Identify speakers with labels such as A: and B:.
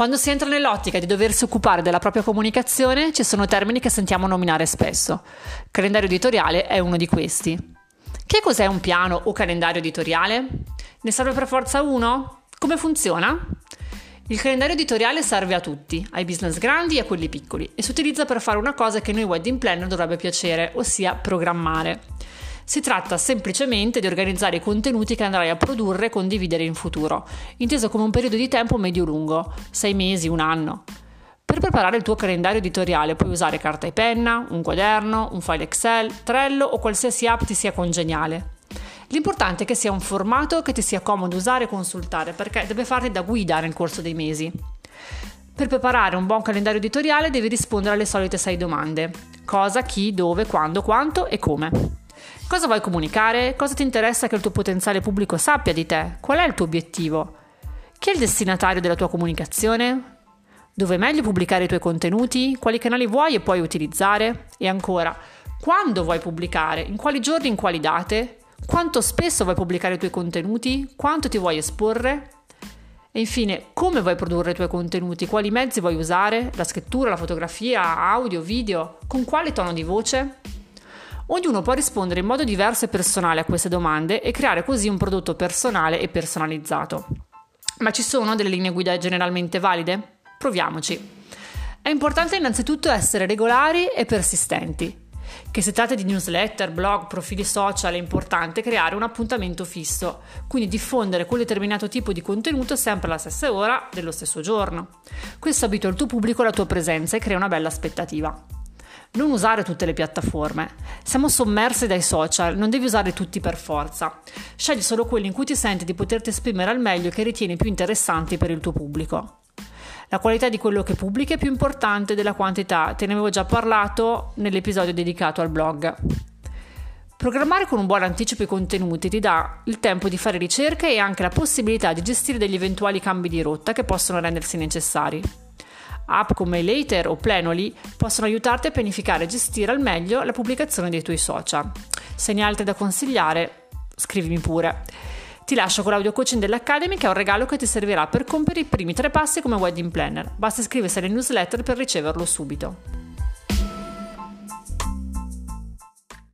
A: Quando si entra nell'ottica di doversi occupare della propria comunicazione, ci sono termini che sentiamo nominare spesso. Calendario editoriale è uno di questi. Che cos'è un piano o calendario editoriale? Ne serve per forza uno? Come funziona? Il calendario editoriale serve a tutti, ai business grandi e a quelli piccoli, e si utilizza per fare una cosa che noi wedding planner dovrebbe piacere, ossia programmare. Si tratta semplicemente di organizzare i contenuti che andrai a produrre e condividere in futuro, inteso come un periodo di tempo medio-lungo, sei mesi, un anno. Per preparare il tuo calendario editoriale puoi usare carta e penna, un quaderno, un file Excel, Trello o qualsiasi app ti sia congeniale. L'importante è che sia un formato che ti sia comodo usare e consultare perché deve farti da guida nel corso dei mesi. Per preparare un buon calendario editoriale devi rispondere alle solite sei domande. Cosa, chi, dove, quando, quanto e come. Cosa vuoi comunicare? Cosa ti interessa che il tuo potenziale pubblico sappia di te? Qual è il tuo obiettivo? Chi è il destinatario della tua comunicazione? Dove è meglio pubblicare i tuoi contenuti? Quali canali vuoi e puoi utilizzare? E ancora, quando vuoi pubblicare? In quali giorni, in quali date? Quanto spesso vuoi pubblicare i tuoi contenuti? Quanto ti vuoi esporre? E infine, come vuoi produrre i tuoi contenuti? Quali mezzi vuoi usare? La scrittura, la fotografia, audio, video? Con quale tono di voce? Ognuno può rispondere in modo diverso e personale a queste domande e creare così un prodotto personale e personalizzato. Ma ci sono delle linee guida generalmente valide? Proviamoci. È importante innanzitutto essere regolari e persistenti. Che si tratti di newsletter, blog, profili social, è importante creare un appuntamento fisso, quindi diffondere quel determinato tipo di contenuto sempre alla stessa ora dello stesso giorno. Questo abitua il tuo pubblico alla tua presenza e crea una bella aspettativa. Non usare tutte le piattaforme. Siamo sommersi dai social, non devi usare tutti per forza. Scegli solo quelli in cui ti senti di poterti esprimere al meglio e che ritieni più interessanti per il tuo pubblico. La qualità di quello che pubblichi è più importante della quantità, te ne avevo già parlato nell'episodio dedicato al blog. Programmare con un buon anticipo i contenuti ti dà il tempo di fare ricerche e anche la possibilità di gestire degli eventuali cambi di rotta che possono rendersi necessari. App come Later o Planoly possono aiutarti a pianificare e gestire al meglio la pubblicazione dei tuoi social. Se ne hai altre da consigliare, scrivimi pure. Ti lascio con l'audio coaching dell'Academy che è un regalo che ti servirà per compiere i primi tre passi come wedding planner. Basta iscriversi alle newsletter per riceverlo subito.